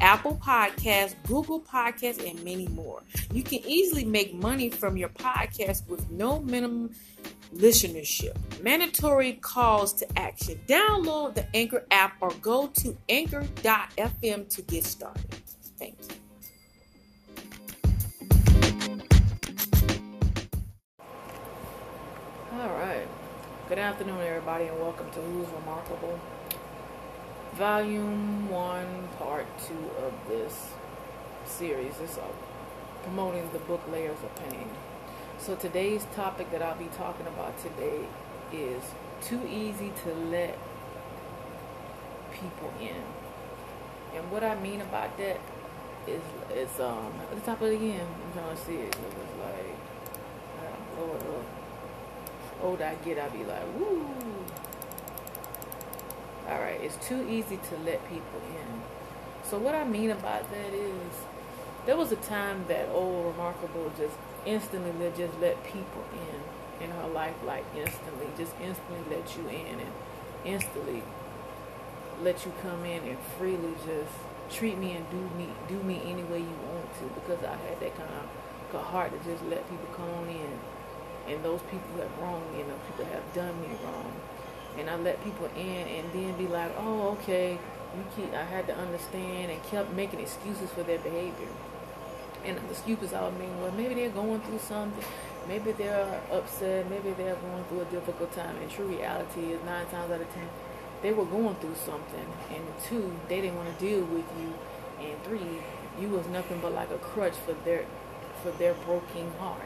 Apple Podcasts, Google Podcasts, and many more. You can easily make money from your podcast with no minimum listenership. Mandatory calls to action. Download the Anchor app or go to anchor.fm to get started. Thank you. All right. Good afternoon, everybody, and welcome to Who's Remarkable. Volume 1, Part 2 of this series. It's uh, promoting the book Layers of Pain. So today's topic that I'll be talking about today is too easy to let people in. And what I mean about that is, it's um, at the top of it again, I'm trying to see it. It was like, I blow it up. Older I get, I be like, woo. All right, it's too easy to let people in. So what I mean about that is, there was a time that old remarkable just instantly just let people in in her life, like instantly, just instantly let you in and instantly let you come in and freely just treat me and do me do me any way you want to because I had that kind of heart to just let people come on in and those people have wronged me and those people have done me wrong and I let people in and then be like, oh, okay, you keep. I had to understand and kept making excuses for their behavior. And the excuses I would mean, well, maybe they're going through something, maybe they're upset, maybe they're going through a difficult time. And true reality is nine times out of ten, they were going through something. And two, they didn't want to deal with you. And three, you was nothing but like a crutch for their for their broken heart.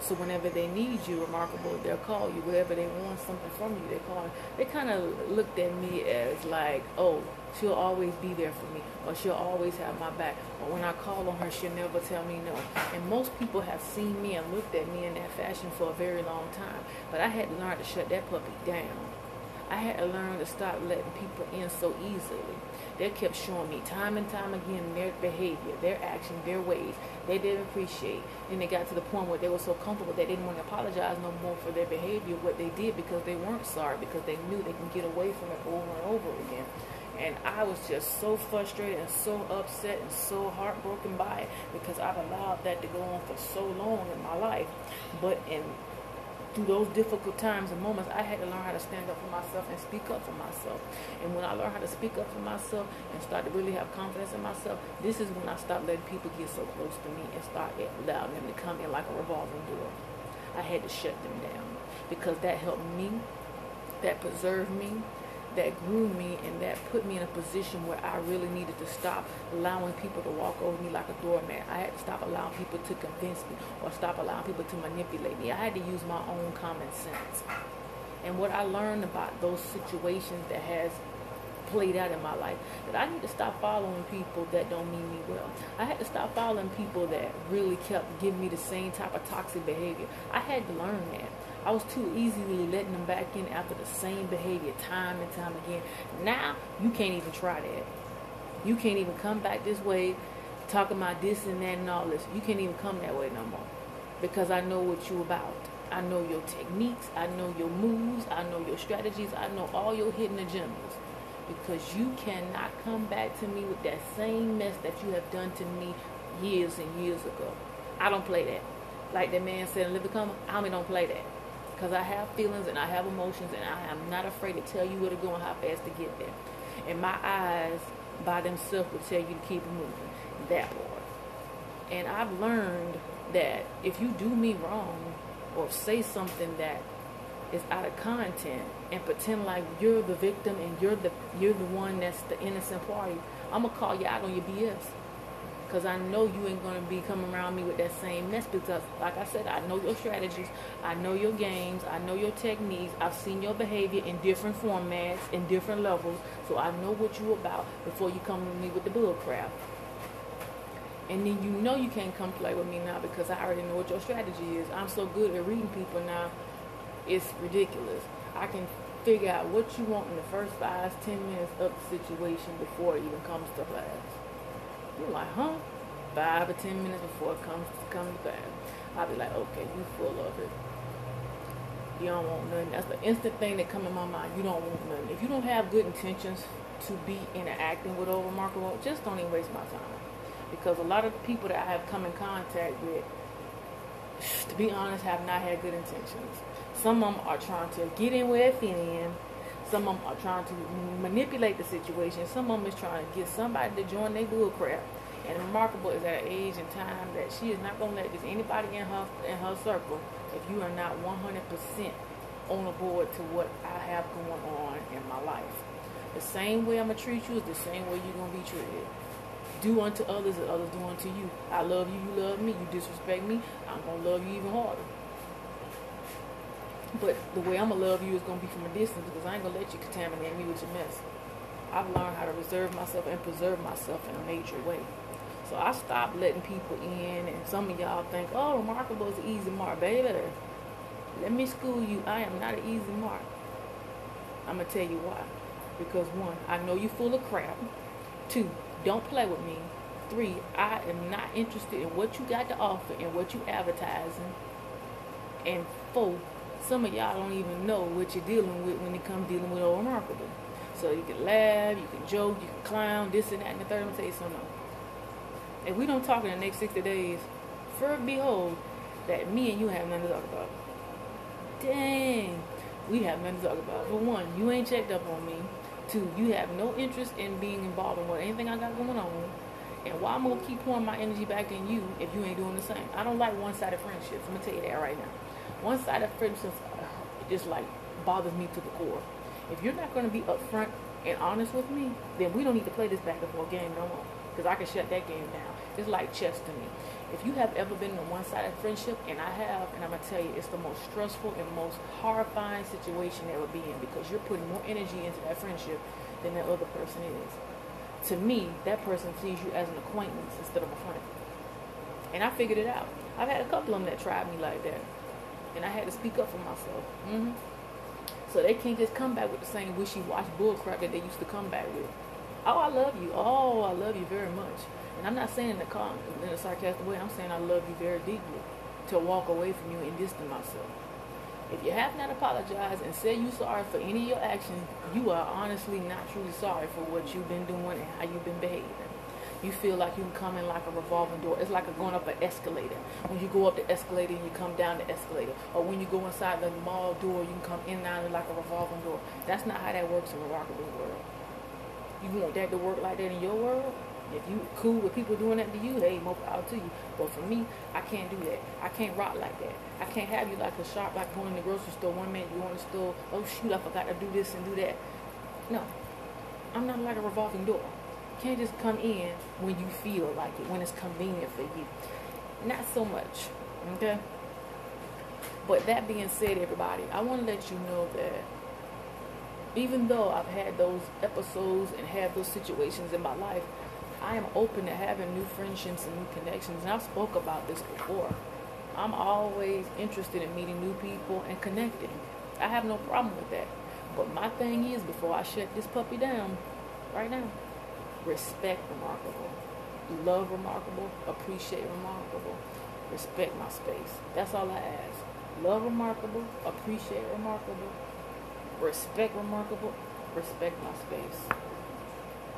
So whenever they need you, remarkable, they'll call you. Whenever they want something from you, they call. They kind of looked at me as like, oh, she'll always be there for me, or she'll always have my back. Or when I call on her, she'll never tell me no. And most people have seen me and looked at me in that fashion for a very long time. But I had to learn to shut that puppy down. I had to learn to stop letting people in so easily. They kept showing me time and time again their behavior, their action, their ways. They didn't appreciate. Then they got to the point where they were so comfortable they didn't want to apologize no more for their behavior, what they did, because they weren't sorry, because they knew they can get away from it over and over again. And I was just so frustrated and so upset and so heartbroken by it because I've allowed that to go on for so long in my life. But in through those difficult times and moments, I had to learn how to stand up for myself and speak up for myself. And when I learned how to speak up for myself and start to really have confidence in myself, this is when I stopped letting people get so close to me and start allowing them to come in like a revolving door. I had to shut them down because that helped me, that preserved me, that grew me and that put me in a position where I really needed to stop allowing people to walk over me like a doormat. I had to stop allowing people to convince me or stop allowing people to manipulate me. I had to use my own common sense. And what I learned about those situations that has played out in my life that I need to stop following people that don't mean me well. I had to stop following people that really kept giving me the same type of toxic behavior. I had to learn that. I was too easily letting them back in after the same behavior time and time again. Now you can't even try that. You can't even come back this way talking about this and that and all this. You can't even come that way no more. Because I know what you're about. I know your techniques. I know your moves. I know your strategies. I know all your hidden agendas. Because you cannot come back to me with that same mess that you have done to me years and years ago. I don't play that. Like the man said in Living Color, I don't play that because I have feelings and I have emotions and I am not afraid to tell you where to go and how fast to get there. And my eyes by themselves will tell you to keep moving. That part. And I've learned that if you do me wrong or say something that is out of content and pretend like you're the victim and you're the you're the one that's the innocent party, I'm gonna call you out on your BS because I know you ain't going to be coming around me with that same mess because like I said I know your strategies I know your games I know your techniques I've seen your behavior in different formats in different levels so I know what you about before you come to me with the bull crap And then you know you can't come play with me now because I already know what your strategy is. I'm so good at reading people now, it's ridiculous. I can figure out what you want in the first five, ten minutes of the situation before it even comes to class. You're like, huh? Five or ten minutes before it comes to come to. I'll be like, okay, you full of it. You don't want nothing. That's the instant thing that come in my mind. You don't want nothing. If you don't have good intentions to be interacting with over remarkable, just don't even waste my time because a lot of people that I have come in contact with, to be honest, have not had good intentions. Some of them are trying to get in where they fit in. Some of them are trying to manipulate the situation. Some of them is trying to get somebody to join their bull crap. And remarkable is at age and time that she is not going to let just anybody in her in her circle if you are not 100% on board to what I have going on in my life. The same way I'm going to treat you is the same way you're going to be treated do unto others as others do unto you. I love you, you love me. You disrespect me, I'm gonna love you even harder. But the way I'm gonna love you is gonna be from a distance because I ain't gonna let you contaminate me with your mess. I've learned how to reserve myself and preserve myself in a major way. So I stopped letting people in, and some of y'all think, oh, remarkable is an easy mark, baby. Let me school you. I am not an easy mark. I'm gonna tell you why. Because one, I know you're full of crap. Two, don't play with me. Three, I am not interested in what you got to offer and what you advertising. And four, some of y'all don't even know what you're dealing with when it comes dealing with old remarkable. So you can laugh, you can joke, you can clown, this and that, and the third. I'm gonna tell you something. If we don't talk in the next 60 days, for behold, that me and you have nothing to talk about. Dang, we have nothing to talk about. For one, you ain't checked up on me. Two, you have no interest in being involved in what anything I got going on. And why I'm gonna keep pouring my energy back in you if you ain't doing the same? I don't like one-sided friendships. I'm gonna tell you that right now. One-sided friendships uh, just like bothers me to the core. If you're not gonna be upfront and honest with me, then we don't need to play this back and forth game no more. Because I can shut that game down. It's like chess to me. If you have ever been in a one-sided friendship, and I have, and I'm gonna tell you, it's the most stressful and most horrifying situation ever be in because you're putting more energy into that friendship than that other person is. To me, that person sees you as an acquaintance instead of a friend. And I figured it out. I've had a couple of them that tried me like that, and I had to speak up for myself. Mm-hmm. So they can't just come back with the same wishy-washy bullcrap that they used to come back with. Oh, I love you. Oh, I love you very much. And I'm not saying in a, in a sarcastic way. I'm saying I love you very deeply. To walk away from you and distance myself. If you have not apologized and said you're sorry for any of your actions, you are honestly not truly sorry for what you've been doing and how you've been behaving. You feel like you can come in like a revolving door. It's like a going up an escalator. When you go up the escalator and you come down the escalator. Or when you go inside the mall door, you can come in and out like a revolving door. That's not how that works in the remarkable world. You want that to work like that in your world? If you cool with people doing that to you, hey, more power to you. But for me, I can't do that. I can't rock like that. I can't have you like a shop, like going to the grocery store one minute, you want to store, oh shoot, I forgot to do this and do that. No, I'm not like a revolving door. Can't just come in when you feel like it, when it's convenient for you. Not so much, okay? But that being said, everybody, I want to let you know that even though I've had those episodes and had those situations in my life, I am open to having new friendships and new connections. And I've spoke about this before. I'm always interested in meeting new people and connecting. I have no problem with that. But my thing is, before I shut this puppy down, right now, respect remarkable, love remarkable, appreciate remarkable, respect my space. That's all I ask. Love remarkable, appreciate remarkable, respect remarkable, respect my space.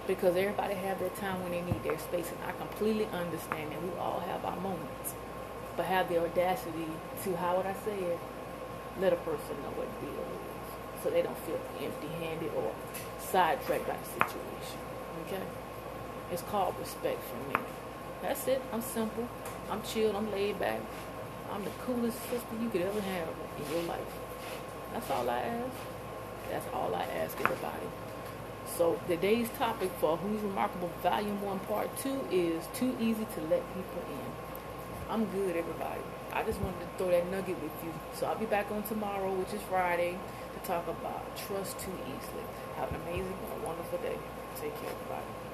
Because everybody have their time when they need their space and I completely understand that we all have our moments. But have the audacity to how would I say it? Let a person know what the deal is so they don't feel empty handed or sidetracked by the situation okay it's called respect for me that's it I'm simple I'm chilled I'm laid back I'm the coolest sister you could ever have in your life that's all I ask that's all I ask everybody so today's topic for Who's Remarkable Volume 1 Part 2 is Too Easy to Let People In. I'm good, everybody. I just wanted to throw that nugget with you. So I'll be back on tomorrow, which is Friday, to talk about trust too easily. Have an amazing and a wonderful day. Take care, everybody.